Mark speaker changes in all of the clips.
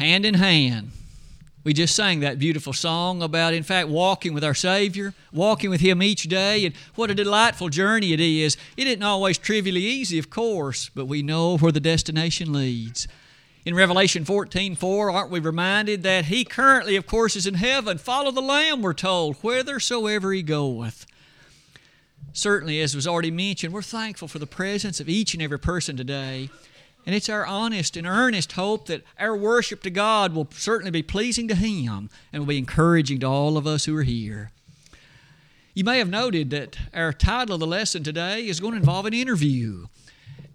Speaker 1: hand in hand. We just sang that beautiful song about, in fact, walking with our Savior, walking with Him each day, and what a delightful journey it is. It isn't always trivially easy, of course, but we know where the destination leads. In Revelation 14 4, aren't we reminded that He currently, of course, is in heaven? Follow the Lamb, we're told, whithersoever He goeth. Certainly, as was already mentioned, we're thankful for the presence of each and every person today. And it's our honest and earnest hope that our worship to God will certainly be pleasing to Him and will be encouraging to all of us who are here. You may have noted that our title of the lesson today is going to involve an interview.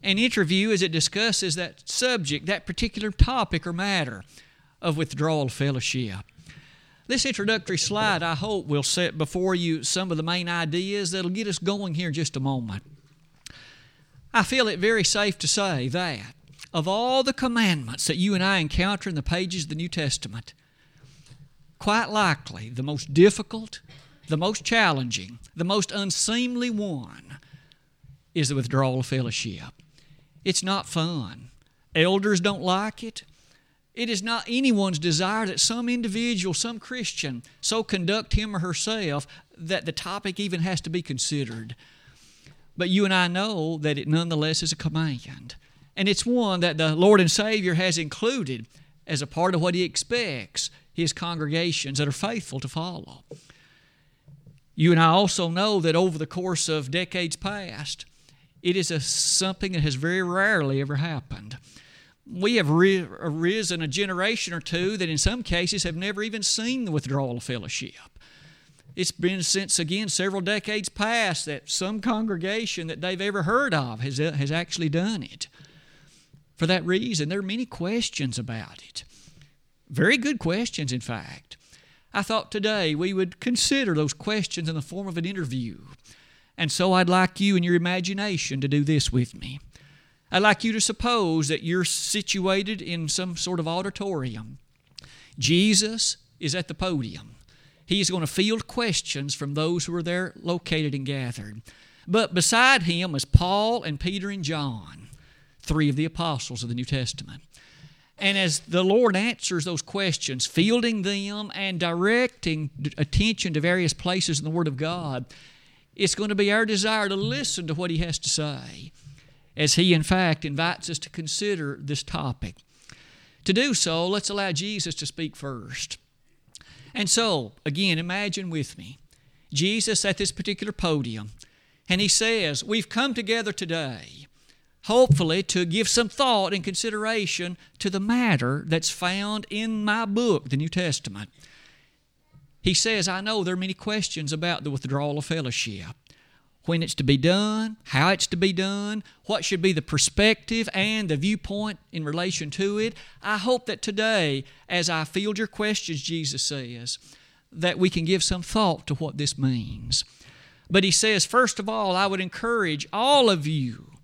Speaker 1: An interview as it discusses that subject, that particular topic or matter of withdrawal fellowship. This introductory slide, I hope, will set before you some of the main ideas that'll get us going here in just a moment. I feel it very safe to say that of all the commandments that you and I encounter in the pages of the New Testament, quite likely the most difficult, the most challenging, the most unseemly one is the withdrawal of fellowship. It's not fun. Elders don't like it. It is not anyone's desire that some individual, some Christian, so conduct him or herself that the topic even has to be considered. But you and I know that it nonetheless is a command. And it's one that the Lord and Savior has included as a part of what He expects His congregations that are faithful to follow. You and I also know that over the course of decades past, it is a, something that has very rarely ever happened. We have arisen a generation or two that in some cases have never even seen the withdrawal of fellowship. It's been since, again, several decades past that some congregation that they've ever heard of has, uh, has actually done it. For that reason, there are many questions about it. Very good questions, in fact. I thought today we would consider those questions in the form of an interview. And so I'd like you in your imagination to do this with me. I'd like you to suppose that you're situated in some sort of auditorium. Jesus is at the podium. He's going to field questions from those who are there located and gathered. But beside him is Paul and Peter and John, three of the apostles of the New Testament. And as the Lord answers those questions, fielding them and directing attention to various places in the Word of God, it's going to be our desire to listen to what He has to say as He, in fact, invites us to consider this topic. To do so, let's allow Jesus to speak first. And so, again, imagine with me Jesus at this particular podium, and he says, We've come together today, hopefully, to give some thought and consideration to the matter that's found in my book, the New Testament. He says, I know there are many questions about the withdrawal of fellowship when it's to be done, how it's to be done, what should be the perspective and the viewpoint in relation to it. I hope that today, as I field your questions, Jesus says, that we can give some thought to what this means. But he says, first of all, I would encourage all of you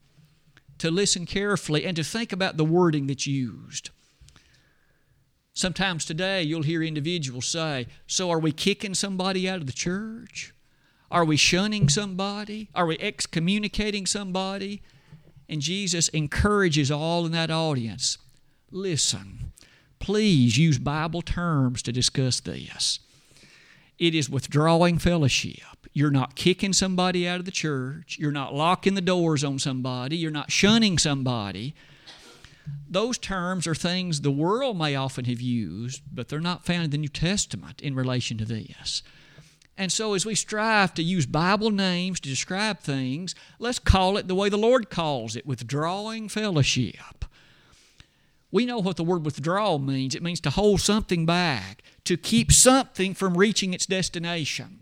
Speaker 1: to listen carefully and to think about the wording that's used. Sometimes today you'll hear individuals say, So are we kicking somebody out of the church? Are we shunning somebody? Are we excommunicating somebody? And Jesus encourages all in that audience listen, please use Bible terms to discuss this. It is withdrawing fellowship. You're not kicking somebody out of the church. You're not locking the doors on somebody. You're not shunning somebody. Those terms are things the world may often have used, but they're not found in the New Testament in relation to this. And so, as we strive to use Bible names to describe things, let's call it the way the Lord calls it withdrawing fellowship. We know what the word withdrawal means it means to hold something back, to keep something from reaching its destination.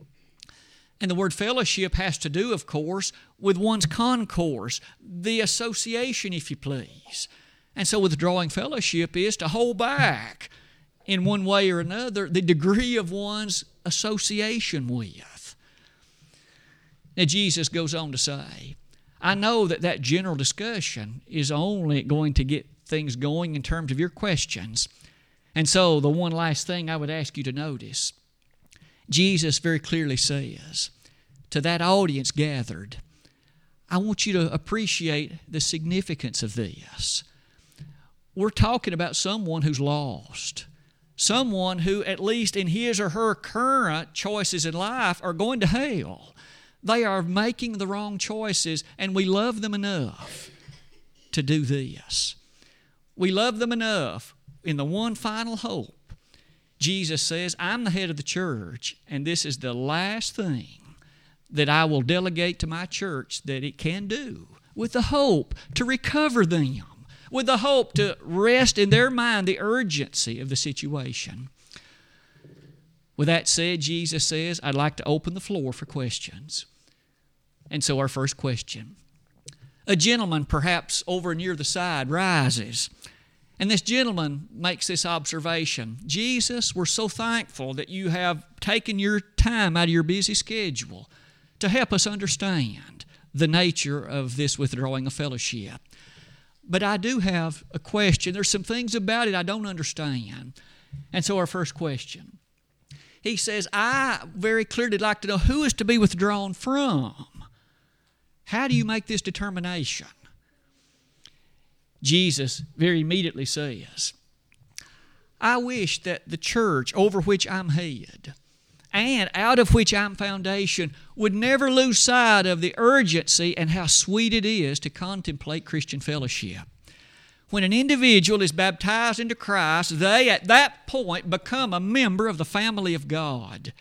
Speaker 1: And the word fellowship has to do, of course, with one's concourse, the association, if you please. And so, withdrawing fellowship is to hold back in one way or another the degree of one's association with. Now, Jesus goes on to say, I know that that general discussion is only going to get things going in terms of your questions. And so, the one last thing I would ask you to notice Jesus very clearly says to that audience gathered, I want you to appreciate the significance of this. we're talking about someone who's lost. Someone who, at least in his or her current choices in life, are going to hell. They are making the wrong choices, and we love them enough to do this. We love them enough in the one final hope. Jesus says, I'm the head of the church, and this is the last thing that I will delegate to my church that it can do with the hope to recover them, with the hope to rest in their mind the urgency of the situation. With that said, Jesus says, I'd like to open the floor for questions. And so, our first question a gentleman, perhaps over near the side, rises. And this gentleman makes this observation Jesus, we're so thankful that you have taken your time out of your busy schedule to help us understand the nature of this withdrawing of fellowship. But I do have a question. There's some things about it I don't understand. And so, our first question he says, I very clearly like to know who is to be withdrawn from. How do you make this determination? Jesus very immediately says, I wish that the church over which I'm head and out of which I'm foundation would never lose sight of the urgency and how sweet it is to contemplate Christian fellowship. When an individual is baptized into Christ, they at that point become a member of the family of God.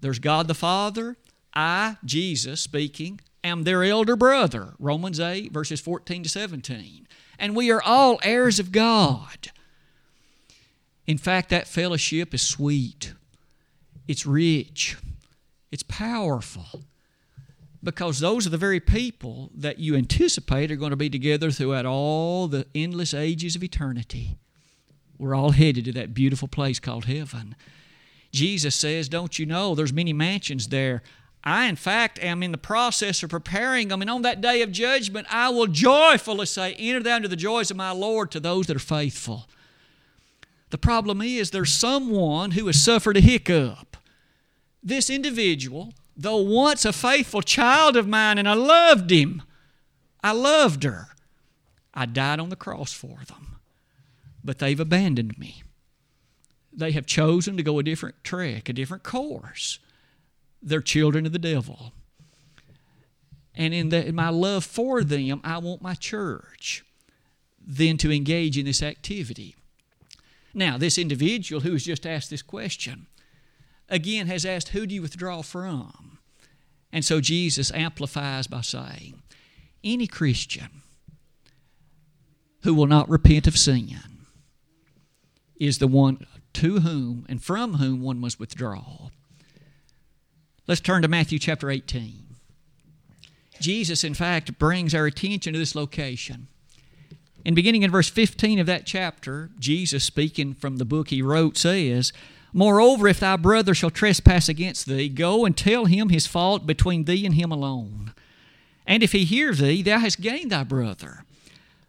Speaker 1: There's God the Father, I, Jesus, speaking, am their elder brother. Romans 8, verses 14 to 17. And we are all heirs of God. In fact, that fellowship is sweet, it's rich, it's powerful. Because those are the very people that you anticipate are going to be together throughout all the endless ages of eternity. We're all headed to that beautiful place called heaven. Jesus says, Don't you know there's many mansions there? I, in fact, am in the process of preparing them. And on that day of judgment, I will joyfully say, Enter thou into the joys of my Lord to those that are faithful. The problem is, there's someone who has suffered a hiccup. This individual, though once a faithful child of mine, and I loved him, I loved her, I died on the cross for them. But they've abandoned me. They have chosen to go a different trek, a different course they're children of the devil. And in, the, in my love for them, I want my church then to engage in this activity. Now, this individual who has just asked this question, again has asked, Who do you withdraw from? And so Jesus amplifies by saying, Any Christian who will not repent of sin is the one to whom and from whom one must withdraw. Let's turn to Matthew chapter 18. Jesus, in fact, brings our attention to this location. And beginning in verse 15 of that chapter, Jesus, speaking from the book he wrote, says, Moreover, if thy brother shall trespass against thee, go and tell him his fault between thee and him alone. And if he hear thee, thou hast gained thy brother.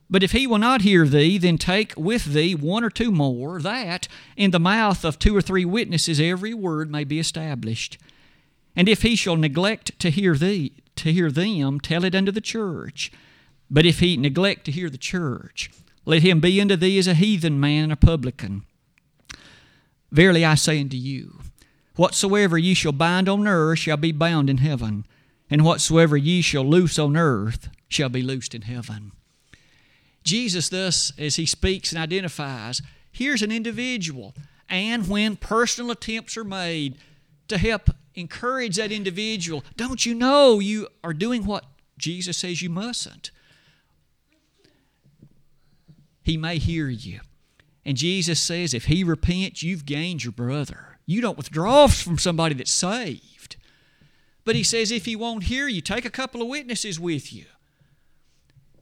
Speaker 1: But if he will not hear thee, then take with thee one or two more, that in the mouth of two or three witnesses every word may be established. And if he shall neglect to hear thee, to hear them, tell it unto the church. But if he neglect to hear the church, let him be unto thee as a heathen man and a publican. Verily I say unto you, whatsoever ye shall bind on earth shall be bound in heaven, and whatsoever ye shall loose on earth shall be loosed in heaven. Jesus, thus, as he speaks and identifies, here's an individual, and when personal attempts are made to help encourage that individual. Don't you know you are doing what Jesus says you mustn't? He may hear you. And Jesus says, if he repents, you've gained your brother. You don't withdraw from somebody that's saved. But he says, if he won't hear you, take a couple of witnesses with you.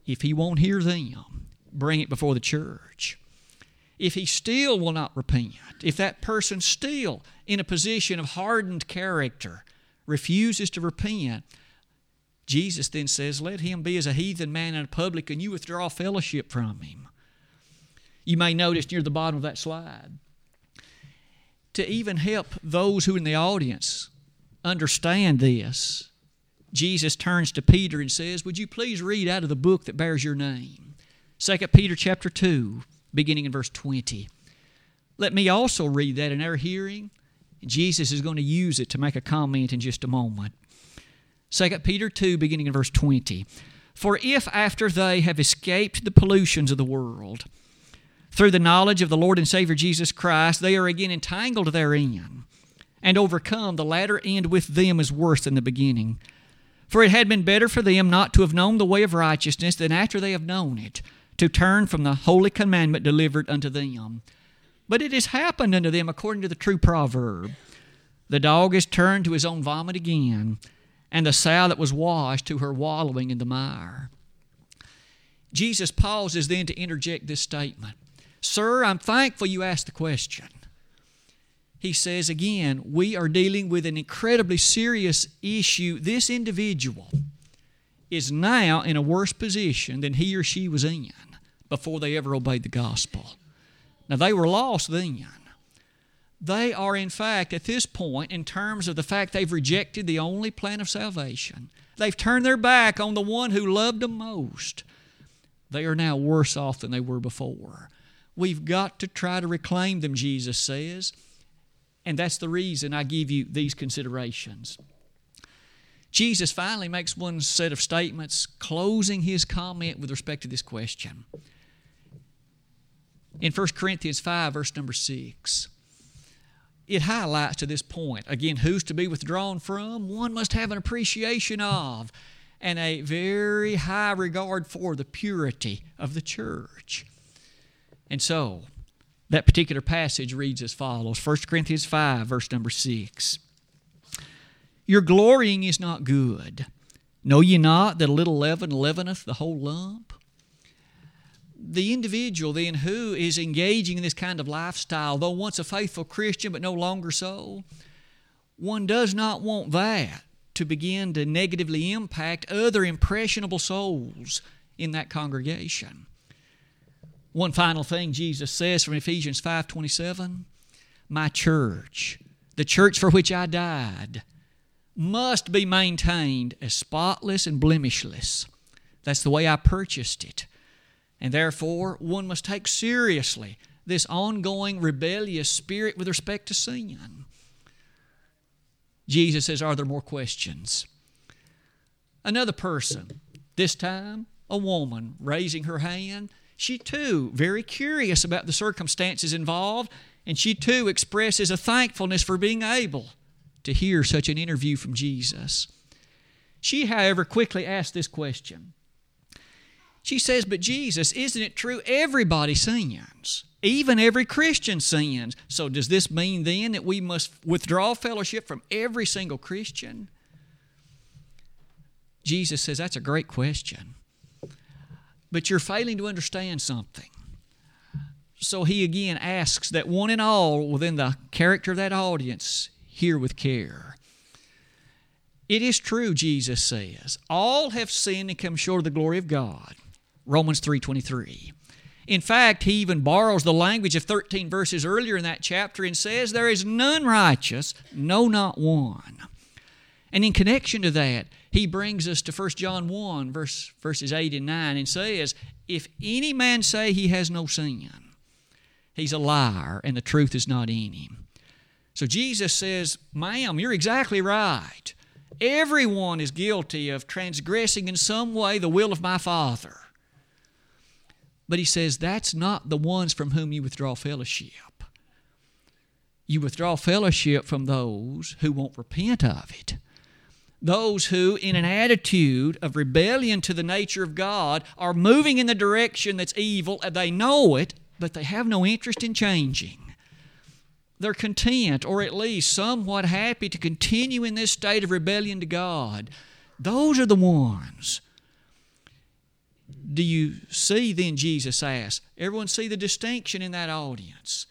Speaker 1: If he won't hear them, bring it before the church. If he still will not repent, if that person still in a position of hardened character refuses to repent, Jesus then says, Let him be as a heathen man and a publican, you withdraw fellowship from him. You may notice near the bottom of that slide. To even help those who in the audience understand this, Jesus turns to Peter and says, Would you please read out of the book that bears your name? 2 Peter chapter 2, beginning in verse 20. Let me also read that in our hearing. Jesus is going to use it to make a comment in just a moment. 2 Peter 2, beginning in verse 20. For if after they have escaped the pollutions of the world, through the knowledge of the Lord and Savior Jesus Christ, they are again entangled therein, and overcome, the latter end with them is worse than the beginning. For it had been better for them not to have known the way of righteousness than after they have known it, to turn from the holy commandment delivered unto them. But it has happened unto them according to the true proverb The dog is turned to his own vomit again, and the sow that was washed to her wallowing in the mire. Jesus pauses then to interject this statement Sir, I'm thankful you asked the question. He says again, we are dealing with an incredibly serious issue. This individual is now in a worse position than he or she was in before they ever obeyed the gospel. Now, they were lost then. They are, in fact, at this point, in terms of the fact they've rejected the only plan of salvation, they've turned their back on the one who loved them most. They are now worse off than they were before. We've got to try to reclaim them, Jesus says. And that's the reason I give you these considerations. Jesus finally makes one set of statements closing his comment with respect to this question. In 1 Corinthians 5, verse number 6, it highlights to this point again, who's to be withdrawn from? One must have an appreciation of and a very high regard for the purity of the church. And so, that particular passage reads as follows 1 Corinthians 5, verse number 6. Your glorying is not good. Know ye not that a little leaven leaveneth the whole lump? The individual, then, who is engaging in this kind of lifestyle, though once a faithful Christian but no longer so, one does not want that to begin to negatively impact other impressionable souls in that congregation. One final thing Jesus says from Ephesians 5:27, "My church, the church for which I died, must be maintained as spotless and blemishless. That's the way I purchased it. And therefore, one must take seriously this ongoing rebellious spirit with respect to sin." Jesus says, Are there more questions? Another person, this time a woman, raising her hand she too very curious about the circumstances involved, and she too expresses a thankfulness for being able to hear such an interview from Jesus. She, however, quickly asks this question. She says, But Jesus, isn't it true everybody sins? Even every Christian sins. So does this mean then that we must withdraw fellowship from every single Christian? Jesus says, That's a great question but you're failing to understand something. So he again asks that one and all within the character of that audience hear with care. It is true, Jesus says, all have sinned and come short of the glory of God. Romans 3:23. In fact, he even borrows the language of 13 verses earlier in that chapter and says, There is none righteous, no, not one. And in connection to that, he brings us to 1 John 1, verse, verses 8 and 9, and says, If any man say he has no sin, he's a liar, and the truth is not in him. So Jesus says, Ma'am, you're exactly right. Everyone is guilty of transgressing in some way the will of my Father. But he says, That's not the ones from whom you withdraw fellowship. You withdraw fellowship from those who won't repent of it those who, in an attitude of rebellion to the nature of God, are moving in the direction that's evil, and they know it, but they have no interest in changing. They're content, or at least somewhat happy, to continue in this state of rebellion to God. Those are the ones. Do you see then, Jesus asks? Everyone see the distinction in that audience.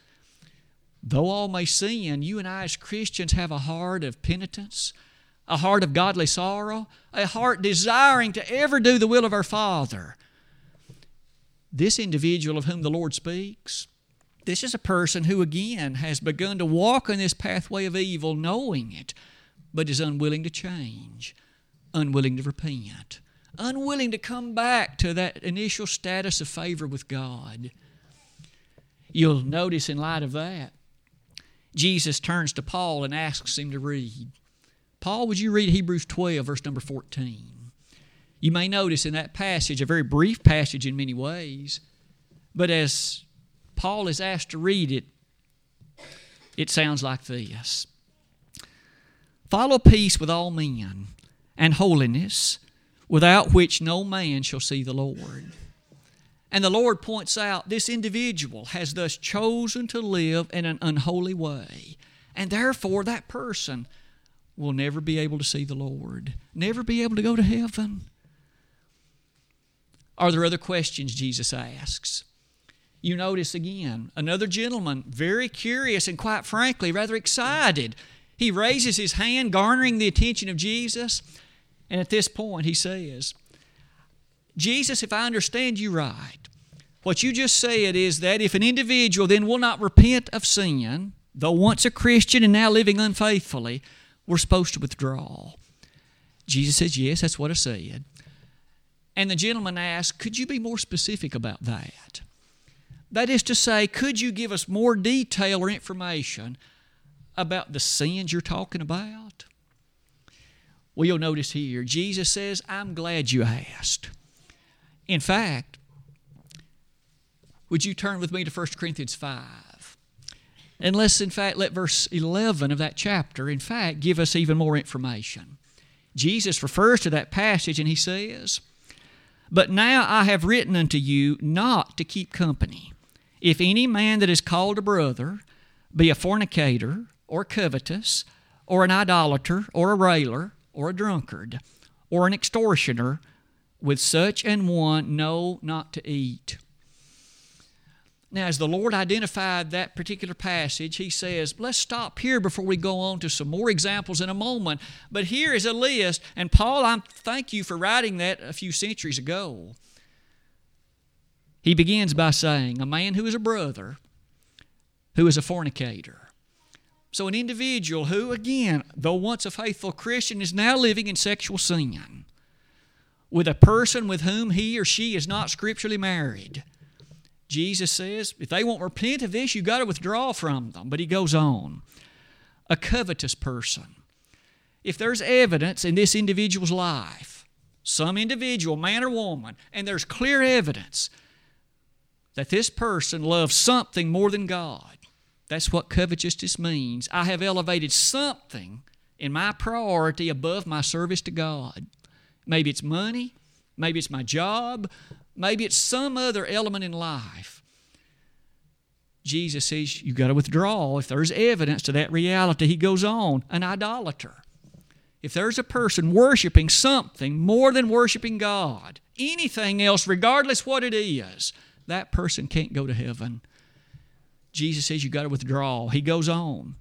Speaker 1: Though all may sin, you and I as Christians have a heart of penitence a heart of godly sorrow, a heart desiring to ever do the will of our Father. This individual of whom the Lord speaks, this is a person who again has begun to walk in this pathway of evil, knowing it, but is unwilling to change, unwilling to repent, unwilling to come back to that initial status of favor with God. You'll notice in light of that, Jesus turns to Paul and asks him to read. Paul, would you read Hebrews 12, verse number 14? You may notice in that passage, a very brief passage in many ways, but as Paul is asked to read it, it sounds like this Follow peace with all men and holiness, without which no man shall see the Lord. And the Lord points out this individual has thus chosen to live in an unholy way, and therefore that person will never be able to see the Lord, never be able to go to heaven. Are there other questions Jesus asks? You notice again, another gentleman, very curious and quite frankly, rather excited. He raises his hand, garnering the attention of Jesus. And at this point, he says, Jesus, if I understand you right, what you just said is that if an individual then will not repent of sin, though once a Christian and now living unfaithfully, we're supposed to withdraw. Jesus says, Yes, that's what I said. And the gentleman asked, Could you be more specific about that? That is to say, could you give us more detail or information about the sins you're talking about? Well, you'll notice here, Jesus says, I'm glad you asked. In fact, would you turn with me to 1 Corinthians 5? And let's, in fact, let verse 11 of that chapter, in fact, give us even more information. Jesus refers to that passage and he says, But now I have written unto you not to keep company. If any man that is called a brother be a fornicator, or covetous, or an idolater, or a railer, or a drunkard, or an extortioner, with such an one know not to eat. Now, as the Lord identified that particular passage, He says, let's stop here before we go on to some more examples in a moment. But here is a list, and Paul, I thank you for writing that a few centuries ago. He begins by saying, a man who is a brother, who is a fornicator, so, an individual who, again, though once a faithful Christian, is now living in sexual sin with a person with whom he or she is not scripturally married. Jesus says, if they won't repent of this, you've got to withdraw from them. But he goes on. A covetous person. If there's evidence in this individual's life, some individual, man or woman, and there's clear evidence that this person loves something more than God, that's what covetousness means. I have elevated something in my priority above my service to God. Maybe it's money, maybe it's my job, maybe it's some other element in life. Jesus says you've got to withdraw if there's evidence to that reality. He goes on, an idolater. If there's a person worshiping something more than worshiping God, anything else, regardless what it is, that person can't go to heaven. Jesus says you got to withdraw. He goes on.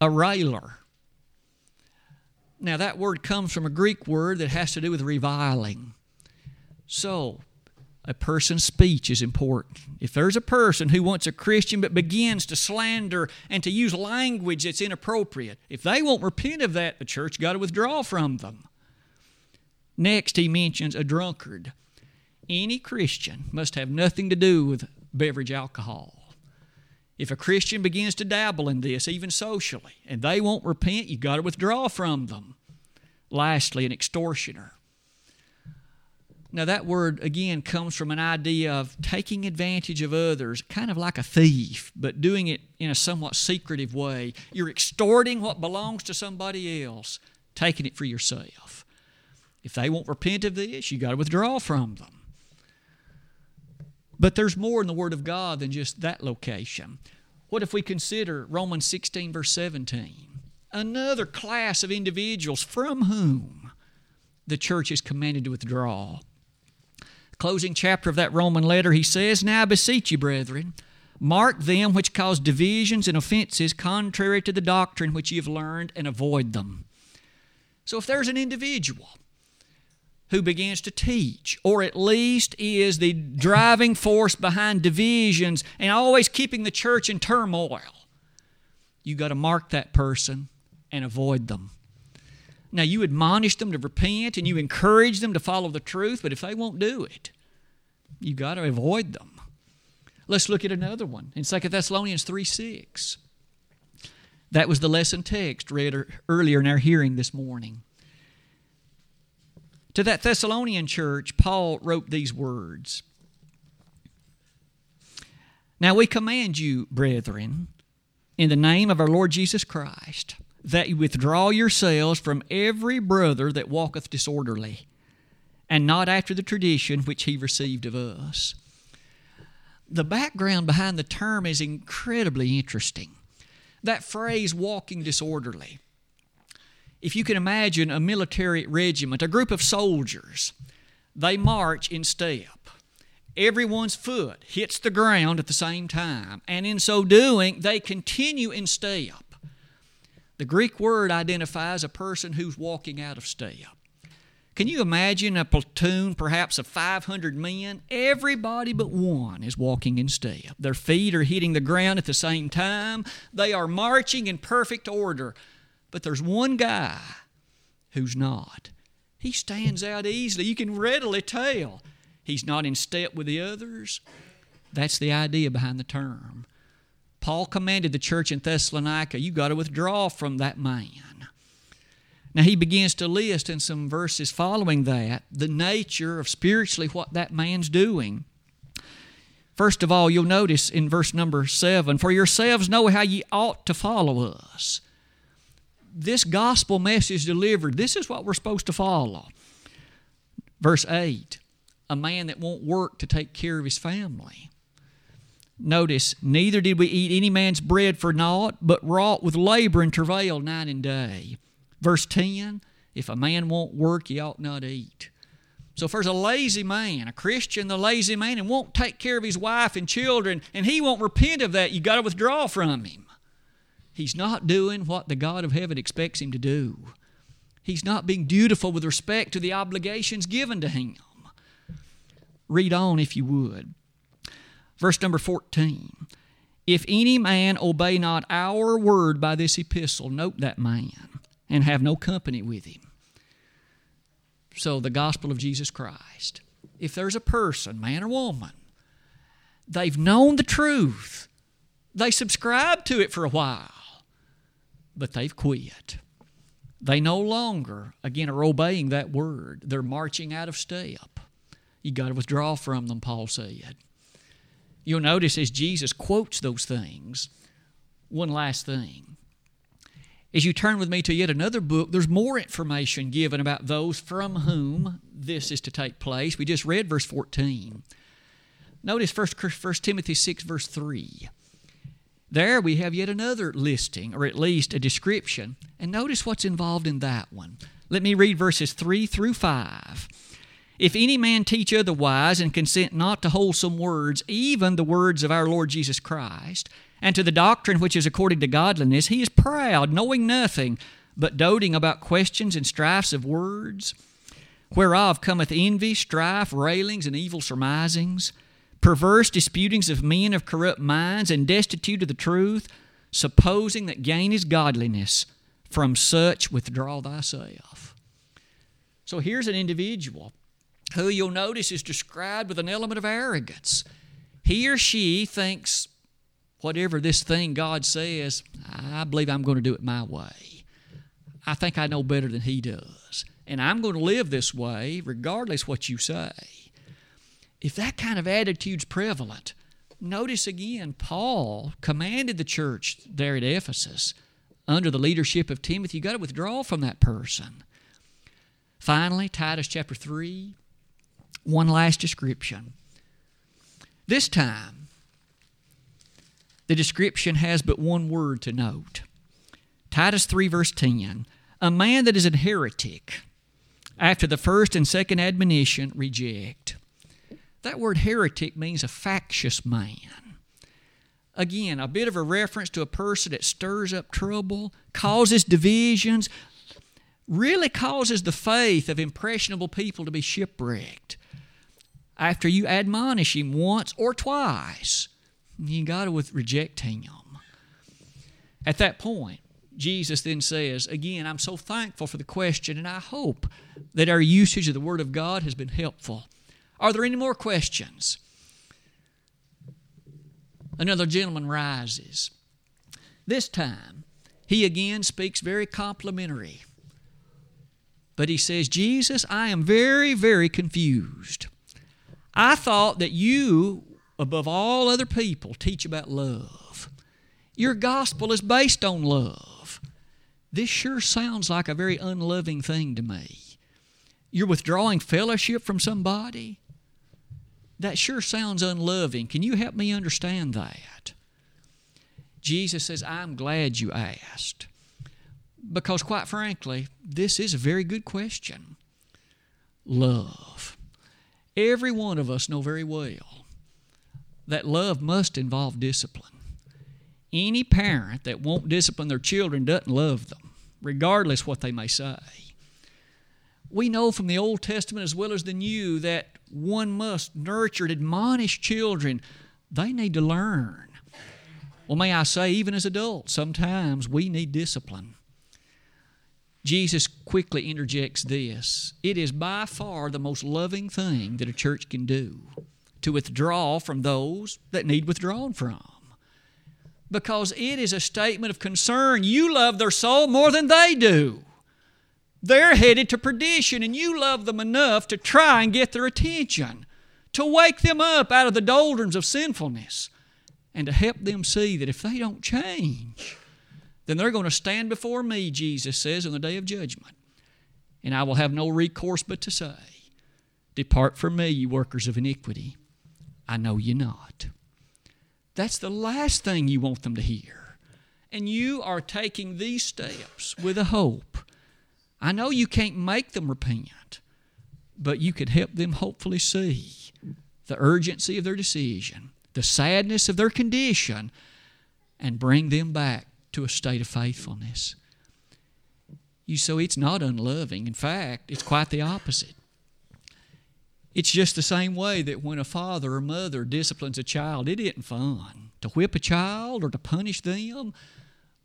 Speaker 1: A railer. Now, that word comes from a Greek word that has to do with reviling. So, a person's speech is important. If there's a person who wants a Christian but begins to slander and to use language that's inappropriate, if they won't repent of that, the church got to withdraw from them. Next, he mentions a drunkard. Any Christian must have nothing to do with beverage alcohol. If a Christian begins to dabble in this, even socially, and they won't repent, you've got to withdraw from them. Lastly, an extortioner. Now, that word again comes from an idea of taking advantage of others, kind of like a thief, but doing it in a somewhat secretive way. You're extorting what belongs to somebody else, taking it for yourself. If they won't repent of this, you've got to withdraw from them. But there's more in the Word of God than just that location. What if we consider Romans 16, verse 17? Another class of individuals from whom the church is commanded to withdraw. Closing chapter of that Roman letter, he says, Now I beseech you, brethren, mark them which cause divisions and offenses contrary to the doctrine which ye have learned, and avoid them. So if there's an individual who begins to teach, or at least is the driving force behind divisions and always keeping the church in turmoil. You got to mark that person and avoid them. Now, you admonish them to repent and you encourage them to follow the truth, but if they won't do it, you've got to avoid them. Let's look at another one in 2 Thessalonians 3 6. That was the lesson text read earlier in our hearing this morning. To that Thessalonian church, Paul wrote these words Now we command you, brethren, in the name of our Lord Jesus Christ, that you withdraw yourselves from every brother that walketh disorderly, and not after the tradition which he received of us. The background behind the term is incredibly interesting. That phrase, walking disorderly. If you can imagine a military regiment, a group of soldiers, they march in step. Everyone's foot hits the ground at the same time, and in so doing, they continue in step. The Greek word identifies a person who's walking out of step. Can you imagine a platoon, perhaps of 500 men? Everybody but one is walking in step. Their feet are hitting the ground at the same time. They are marching in perfect order. But there's one guy who's not. He stands out easily. You can readily tell he's not in step with the others. That's the idea behind the term. Paul commanded the church in Thessalonica, you got to withdraw from that man. Now he begins to list in some verses following that the nature of spiritually what that man's doing. First of all, you'll notice in verse number 7 For yourselves know how ye ought to follow us. This gospel message delivered, this is what we're supposed to follow. Verse 8 A man that won't work to take care of his family. Notice, neither did we eat any man's bread for naught, but wrought with labor and travail night and day. Verse 10 If a man won't work, he ought not eat. So if there's a lazy man, a Christian, the lazy man, and won't take care of his wife and children, and he won't repent of that, you got to withdraw from him. He's not doing what the God of heaven expects him to do. He's not being dutiful with respect to the obligations given to him. Read on if you would. Verse number 14. If any man obey not our word by this epistle, note that man, and have no company with him. So, the gospel of Jesus Christ. If there's a person, man or woman, they've known the truth, they subscribe to it for a while, but they've quit. They no longer, again, are obeying that word. They're marching out of step. You got to withdraw from them, Paul said. You'll notice as Jesus quotes those things, one last thing. As you turn with me to yet another book, there's more information given about those from whom this is to take place. We just read verse 14. Notice 1, 1 Timothy 6, verse 3. There we have yet another listing, or at least a description. And notice what's involved in that one. Let me read verses 3 through 5. If any man teach otherwise and consent not to wholesome words, even the words of our Lord Jesus Christ, and to the doctrine which is according to godliness, he is proud, knowing nothing, but doting about questions and strifes of words, whereof cometh envy, strife, railings, and evil surmisings, perverse disputings of men of corrupt minds, and destitute of the truth, supposing that gain is godliness. From such withdraw thyself. So here's an individual who you'll notice is described with an element of arrogance. He or she thinks, whatever this thing God says, I believe I'm going to do it my way. I think I know better than he does. And I'm going to live this way regardless what you say. If that kind of attitude's prevalent, notice again, Paul commanded the church there at Ephesus under the leadership of Timothy, you've got to withdraw from that person. Finally, Titus chapter 3, one last description. This time, the description has but one word to note Titus 3, verse 10 A man that is a heretic, after the first and second admonition, reject. That word heretic means a factious man. Again, a bit of a reference to a person that stirs up trouble, causes divisions, really causes the faith of impressionable people to be shipwrecked after you admonish him once or twice, you got to reject him. At that point, Jesus then says, Again, I'm so thankful for the question, and I hope that our usage of the Word of God has been helpful. Are there any more questions? Another gentleman rises. This time, he again speaks very complimentary. But he says, Jesus, I am very, very confused. I thought that you, above all other people, teach about love. Your gospel is based on love. This sure sounds like a very unloving thing to me. You're withdrawing fellowship from somebody? That sure sounds unloving. Can you help me understand that? Jesus says, I'm glad you asked. Because, quite frankly, this is a very good question. Love. Every one of us know very well that love must involve discipline. Any parent that won't discipline their children doesn't love them, regardless what they may say. We know from the Old Testament as well as the New that one must nurture and admonish children. They need to learn. Well, may I say, even as adults, sometimes we need discipline. Jesus quickly interjects this It is by far the most loving thing that a church can do to withdraw from those that need withdrawn from. Because it is a statement of concern. You love their soul more than they do. They're headed to perdition, and you love them enough to try and get their attention, to wake them up out of the doldrums of sinfulness, and to help them see that if they don't change, then they're going to stand before me, Jesus says, on the day of judgment. And I will have no recourse but to say, Depart from me, you workers of iniquity. I know you not. That's the last thing you want them to hear. And you are taking these steps with a hope. I know you can't make them repent, but you could help them hopefully see the urgency of their decision, the sadness of their condition, and bring them back to a state of faithfulness. You so it's not unloving. In fact, it's quite the opposite. It's just the same way that when a father or mother disciplines a child, it isn't fun to whip a child or to punish them.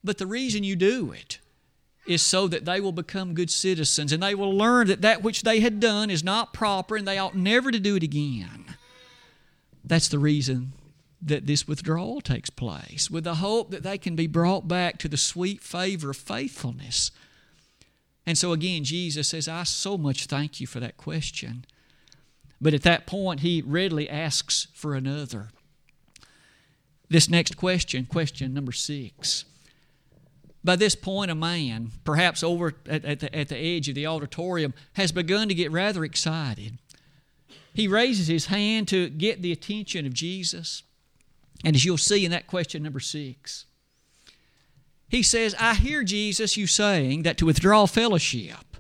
Speaker 1: But the reason you do it is so that they will become good citizens and they will learn that that which they had done is not proper and they ought never to do it again. That's the reason that this withdrawal takes place, with the hope that they can be brought back to the sweet favor of faithfulness. And so again, Jesus says, I so much thank you for that question. But at that point, he readily asks for another. This next question, question number six. By this point, a man, perhaps over at, at, the, at the edge of the auditorium, has begun to get rather excited. He raises his hand to get the attention of Jesus. And as you'll see in that question number six, he says, I hear Jesus, you saying that to withdraw fellowship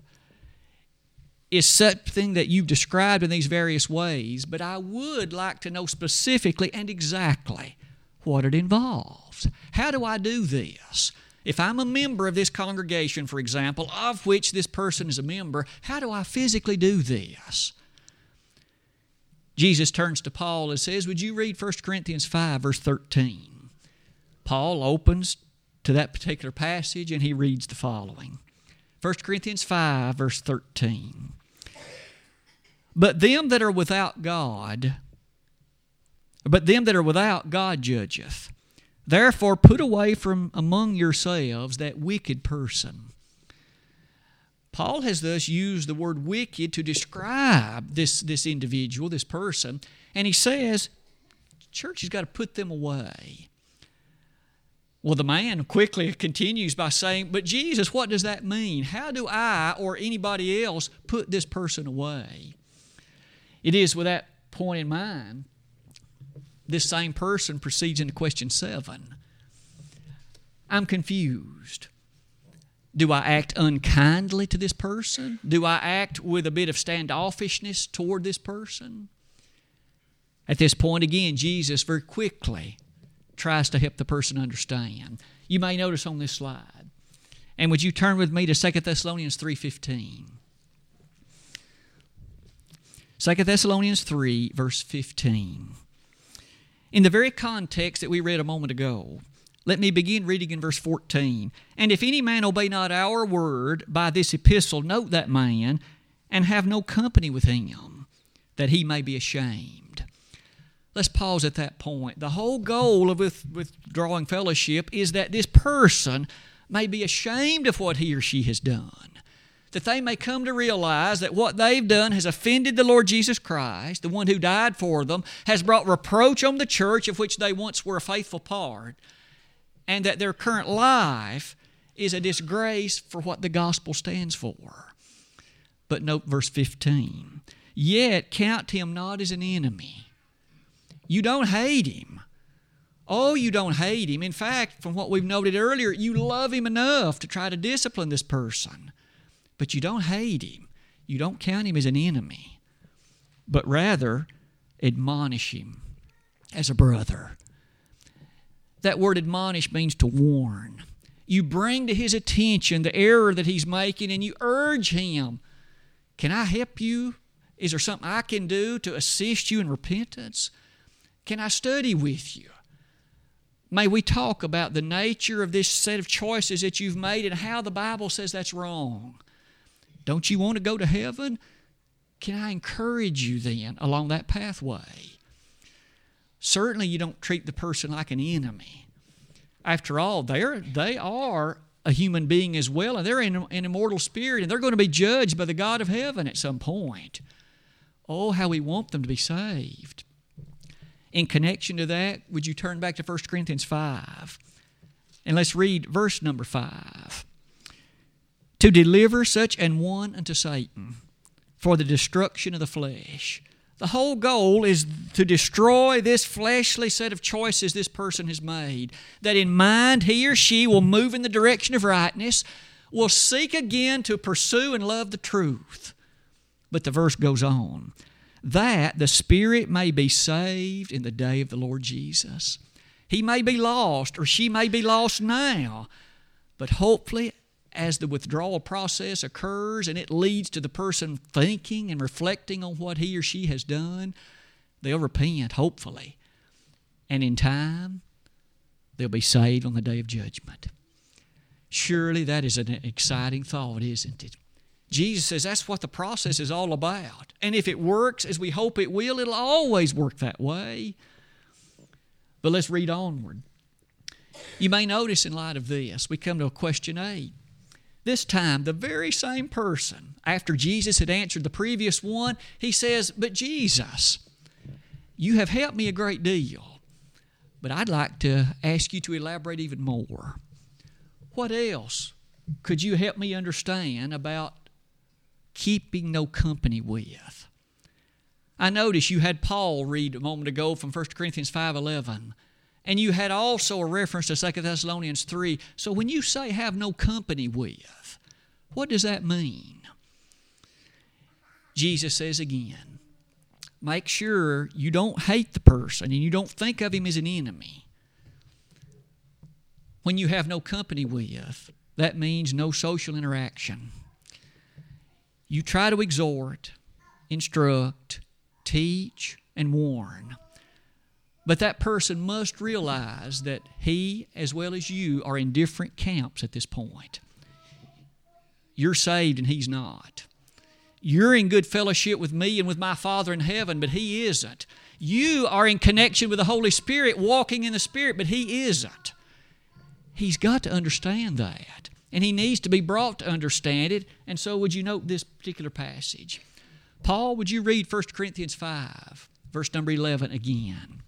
Speaker 1: is something that you've described in these various ways, but I would like to know specifically and exactly what it involves. How do I do this? If I'm a member of this congregation, for example, of which this person is a member, how do I physically do this? Jesus turns to Paul and says, Would you read 1 Corinthians 5, verse 13? Paul opens to that particular passage and he reads the following 1 Corinthians 5, verse 13. But them that are without God, but them that are without God judgeth. Therefore, put away from among yourselves that wicked person. Paul has thus used the word wicked to describe this, this individual, this person, and he says, church has got to put them away. Well, the man quickly continues by saying, But Jesus, what does that mean? How do I or anybody else put this person away? It is with that point in mind, this same person proceeds into question seven. I'm confused. Do I act unkindly to this person? Do I act with a bit of standoffishness toward this person? At this point, again, Jesus very quickly tries to help the person understand. You may notice on this slide. And would you turn with me to 2 Thessalonians 3:15? 2 Thessalonians 3 verse 15. In the very context that we read a moment ago, Let me begin reading in verse 14. And if any man obey not our word by this epistle, note that man, and have no company with him, that he may be ashamed. Let's pause at that point. The whole goal of withdrawing fellowship is that this person may be ashamed of what he or she has done. That they may come to realize that what they've done has offended the Lord Jesus Christ, the one who died for them, has brought reproach on the church of which they once were a faithful part, and that their current life is a disgrace for what the gospel stands for. But note verse 15 Yet count him not as an enemy. You don't hate him. Oh, you don't hate him. In fact, from what we've noted earlier, you love him enough to try to discipline this person. But you don't hate him. You don't count him as an enemy, but rather admonish him as a brother. That word admonish means to warn. You bring to his attention the error that he's making and you urge him Can I help you? Is there something I can do to assist you in repentance? Can I study with you? May we talk about the nature of this set of choices that you've made and how the Bible says that's wrong. Don't you want to go to heaven? Can I encourage you then along that pathway? Certainly, you don't treat the person like an enemy. After all, they're, they are a human being as well, and they're an immortal spirit, and they're going to be judged by the God of heaven at some point. Oh, how we want them to be saved. In connection to that, would you turn back to 1 Corinthians 5? And let's read verse number 5. To deliver such an one unto Satan for the destruction of the flesh the whole goal is to destroy this fleshly set of choices this person has made. That in mind, he or she will move in the direction of rightness, will seek again to pursue and love the truth. But the verse goes on that the Spirit may be saved in the day of the Lord Jesus. He may be lost, or she may be lost now, but hopefully as the withdrawal process occurs and it leads to the person thinking and reflecting on what he or she has done, they'll repent, hopefully. And in time, they'll be saved on the day of judgment. Surely that is an exciting thought, isn't it? Jesus says that's what the process is all about. And if it works as we hope it will, it'll always work that way. But let's read onward. You may notice in light of this, we come to a question 8. This time, the very same person, after Jesus had answered the previous one, he says, But Jesus, you have helped me a great deal, but I'd like to ask you to elaborate even more. What else could you help me understand about keeping no company with? I notice you had Paul read a moment ago from 1 Corinthians 5:11 and you had also a reference to 2 Thessalonians 3. So when you say have no company with, what does that mean? Jesus says again, make sure you don't hate the person and you don't think of him as an enemy. When you have no company with, that means no social interaction. You try to exhort, instruct, teach, and warn. But that person must realize that he, as well as you, are in different camps at this point. You're saved and he's not. You're in good fellowship with me and with my Father in heaven, but he isn't. You are in connection with the Holy Spirit, walking in the Spirit, but he isn't. He's got to understand that. And he needs to be brought to understand it. And so, would you note this particular passage? Paul, would you read 1 Corinthians 5, verse number 11 again?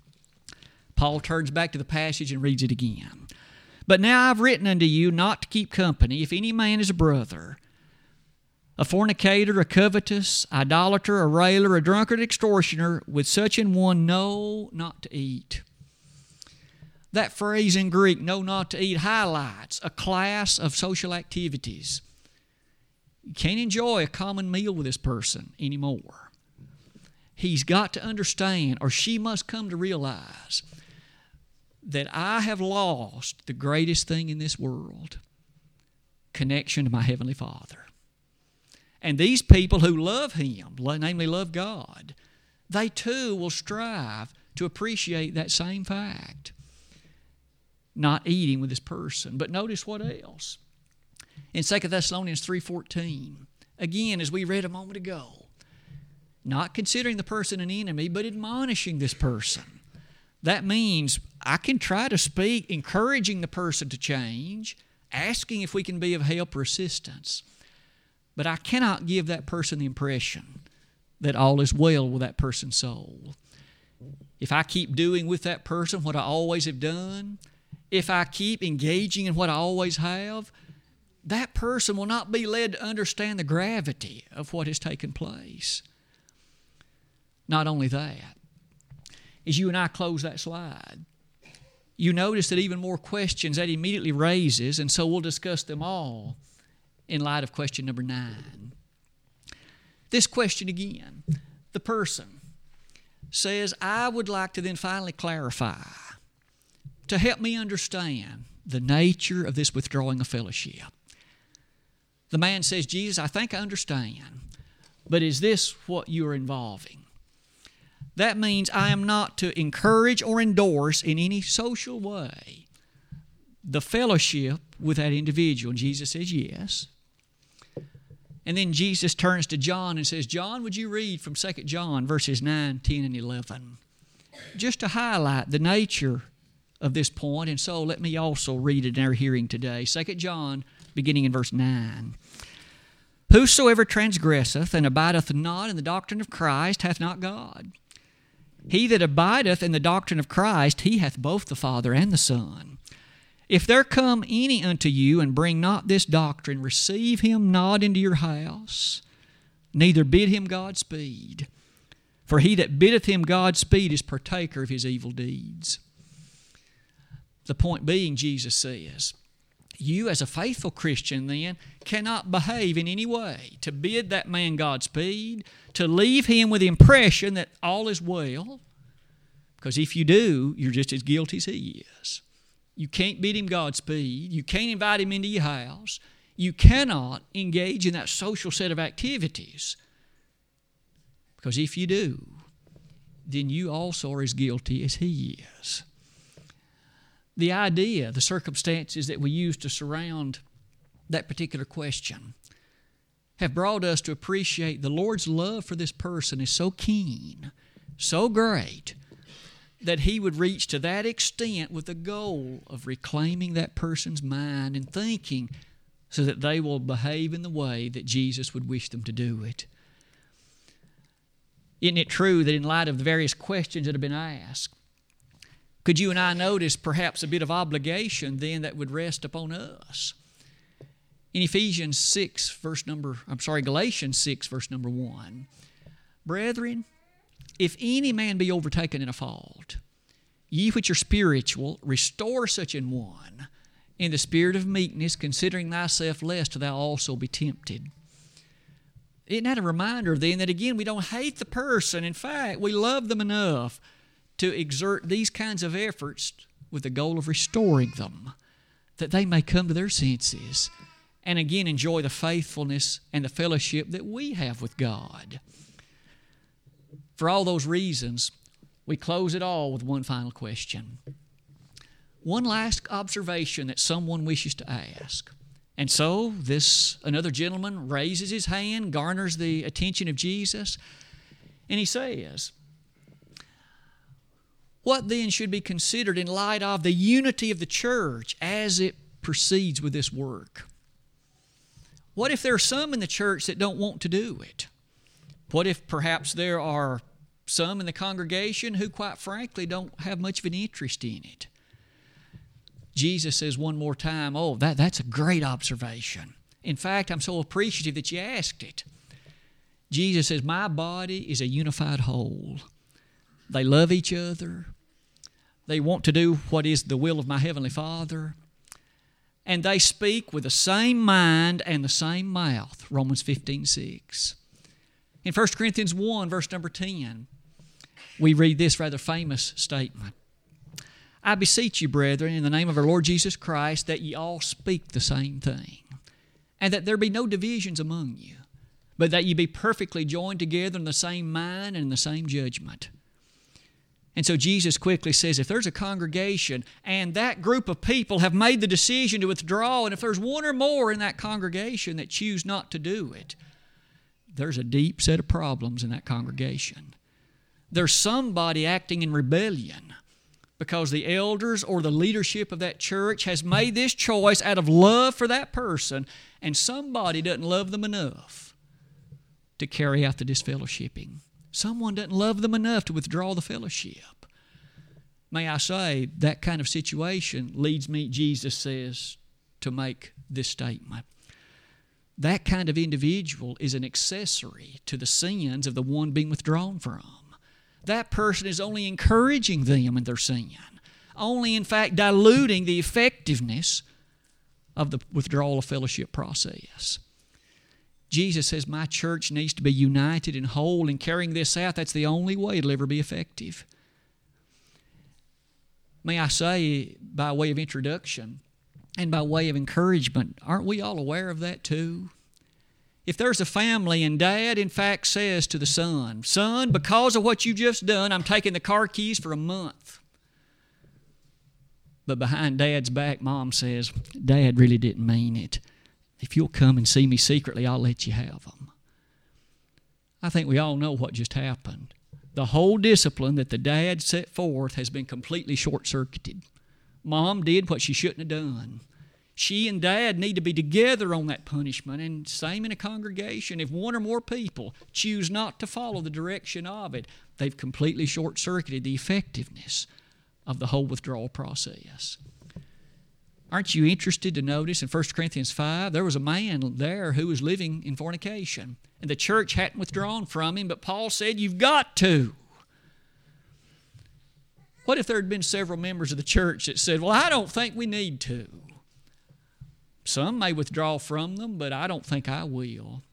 Speaker 1: Paul turns back to the passage and reads it again. But now I've written unto you not to keep company if any man is a brother, a fornicator, a covetous, idolater, a railer, a drunkard, extortioner, with such an one no not to eat. That phrase in Greek, no not to eat, highlights a class of social activities. You can't enjoy a common meal with this person anymore. He's got to understand, or she must come to realize, that I have lost the greatest thing in this world connection to my Heavenly Father. And these people who love Him, namely love God, they too will strive to appreciate that same fact. not eating with this person. But notice what else. In 2 Thessalonians 3:14, again as we read a moment ago, not considering the person an enemy, but admonishing this person. That means I can try to speak, encouraging the person to change, asking if we can be of help or assistance. But I cannot give that person the impression that all is well with that person's soul. If I keep doing with that person what I always have done, if I keep engaging in what I always have, that person will not be led to understand the gravity of what has taken place. Not only that, as you and I close that slide, you notice that even more questions that immediately raises, and so we'll discuss them all in light of question number nine. This question again the person says, I would like to then finally clarify to help me understand the nature of this withdrawing of fellowship. The man says, Jesus, I think I understand, but is this what you are involving? That means I am not to encourage or endorse in any social way the fellowship with that individual. And Jesus says, Yes. And then Jesus turns to John and says, John, would you read from 2 John verses 9, 10, and 11? Just to highlight the nature of this point, and so let me also read it in our hearing today. 2 John, beginning in verse 9. Whosoever transgresseth and abideth not in the doctrine of Christ hath not God. He that abideth in the doctrine of Christ, he hath both the Father and the Son. If there come any unto you and bring not this doctrine, receive him not into your house, neither bid him Godspeed. For he that biddeth him Godspeed is partaker of his evil deeds. The point being, Jesus says, you as a faithful Christian then cannot behave in any way to bid that man Godspeed, to leave him with the impression that all is well, because if you do, you're just as guilty as he is. You can't bid him Godspeed. You can't invite him into your house. You cannot engage in that social set of activities. Because if you do, then you also are as guilty as he is the idea, the circumstances that we use to surround that particular question have brought us to appreciate the Lord's love for this person is so keen, so great, that He would reach to that extent with the goal of reclaiming that person's mind and thinking so that they will behave in the way that Jesus would wish them to do it. Isn't it true that in light of the various questions that have been asked, could you and I notice perhaps a bit of obligation then that would rest upon us? In Ephesians 6, verse number, I'm sorry, Galatians 6, verse number 1. Brethren, if any man be overtaken in a fault, ye which are spiritual, restore such an one in the spirit of meekness, considering thyself lest thou also be tempted. Isn't that a reminder then that again we don't hate the person? In fact, we love them enough to exert these kinds of efforts with the goal of restoring them, that they may come to their senses and again enjoy the faithfulness and the fellowship that we have with God. For all those reasons, we close it all with one final question. One last observation that someone wishes to ask. And so, this another gentleman raises his hand, garners the attention of Jesus, and he says, what then should be considered in light of the unity of the church as it proceeds with this work? What if there are some in the church that don't want to do it? What if perhaps there are some in the congregation who, quite frankly, don't have much of an interest in it? Jesus says one more time, Oh, that, that's a great observation. In fact, I'm so appreciative that you asked it. Jesus says, My body is a unified whole. They love each other. They want to do what is the will of my Heavenly Father. And they speak with the same mind and the same mouth. Romans 15 6. In 1 Corinthians 1, verse number 10, we read this rather famous statement I beseech you, brethren, in the name of our Lord Jesus Christ, that ye all speak the same thing, and that there be no divisions among you, but that ye be perfectly joined together in the same mind and in the same judgment. And so Jesus quickly says if there's a congregation and that group of people have made the decision to withdraw, and if there's one or more in that congregation that choose not to do it, there's a deep set of problems in that congregation. There's somebody acting in rebellion because the elders or the leadership of that church has made this choice out of love for that person, and somebody doesn't love them enough to carry out the disfellowshipping. Someone doesn't love them enough to withdraw the fellowship. May I say, that kind of situation leads me, Jesus says, to make this statement. That kind of individual is an accessory to the sins of the one being withdrawn from. That person is only encouraging them in their sin, only, in fact, diluting the effectiveness of the withdrawal of fellowship process. Jesus says, My church needs to be united and whole in carrying this out. That's the only way it'll ever be effective. May I say, by way of introduction and by way of encouragement, aren't we all aware of that too? If there's a family and dad, in fact, says to the son, Son, because of what you've just done, I'm taking the car keys for a month. But behind dad's back, mom says, Dad really didn't mean it. If you'll come and see me secretly, I'll let you have them. I think we all know what just happened. The whole discipline that the dad set forth has been completely short circuited. Mom did what she shouldn't have done. She and dad need to be together on that punishment, and same in a congregation. If one or more people choose not to follow the direction of it, they've completely short circuited the effectiveness of the whole withdrawal process. Aren't you interested to notice in 1 Corinthians 5? There was a man there who was living in fornication, and the church hadn't withdrawn from him, but Paul said, You've got to. What if there had been several members of the church that said, Well, I don't think we need to? Some may withdraw from them, but I don't think I will.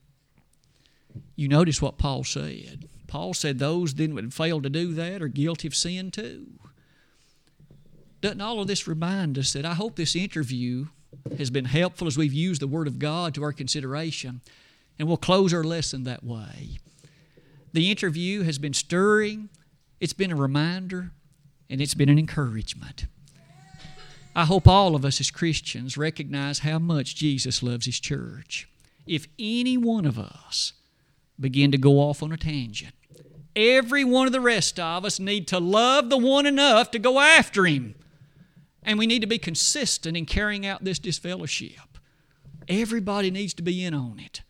Speaker 1: You notice what Paul said. Paul said those that would fail to do that are guilty of sin too. Doesn't all of this remind us that I hope this interview has been helpful as we've used the Word of God to our consideration, and we'll close our lesson that way. The interview has been stirring, it's been a reminder, and it's been an encouragement. I hope all of us as Christians recognize how much Jesus loves His church. If any one of us begin to go off on a tangent, every one of the rest of us need to love the one enough to go after Him and we need to be consistent in carrying out this disfellowship. Everybody needs to be in on it.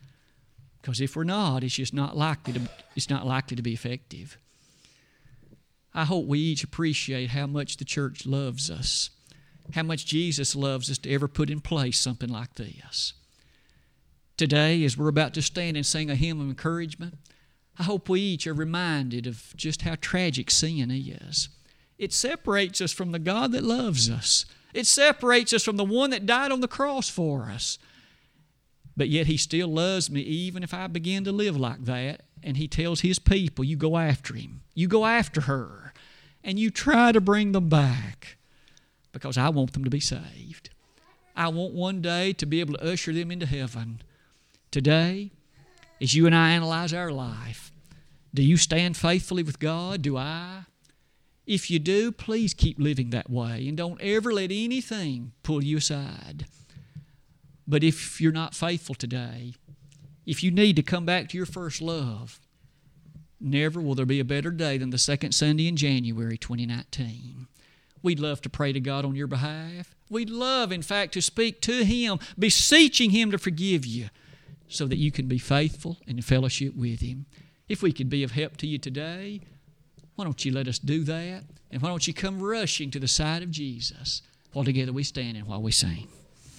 Speaker 1: Because if we're not, it's just not likely to, it's not likely to be effective. I hope we each appreciate how much the church loves us, how much Jesus loves us to ever put in place something like this. Today, as we're about to stand and sing a hymn of encouragement, I hope we each are reminded of just how tragic sin is. It separates us from the God that loves us. It separates us from the one that died on the cross for us. But yet He still loves me even if I begin to live like that. And He tells His people, You go after Him, you go after her, and you try to bring them back because I want them to be saved. I want one day to be able to usher them into heaven. Today, as you and I analyze our life, do you stand faithfully with God? Do I? If you do, please keep living that way and don't ever let anything pull you aside. But if you're not faithful today, if you need to come back to your first love, never will there be a better day than the second Sunday in January 2019. We'd love to pray to God on your behalf. We'd love, in fact, to speak to Him, beseeching Him to forgive you so that you can be faithful in fellowship with Him. If we could be of help to you today, why don't you let us do that? And why don't you come rushing to the side of Jesus while together we stand and while we sing?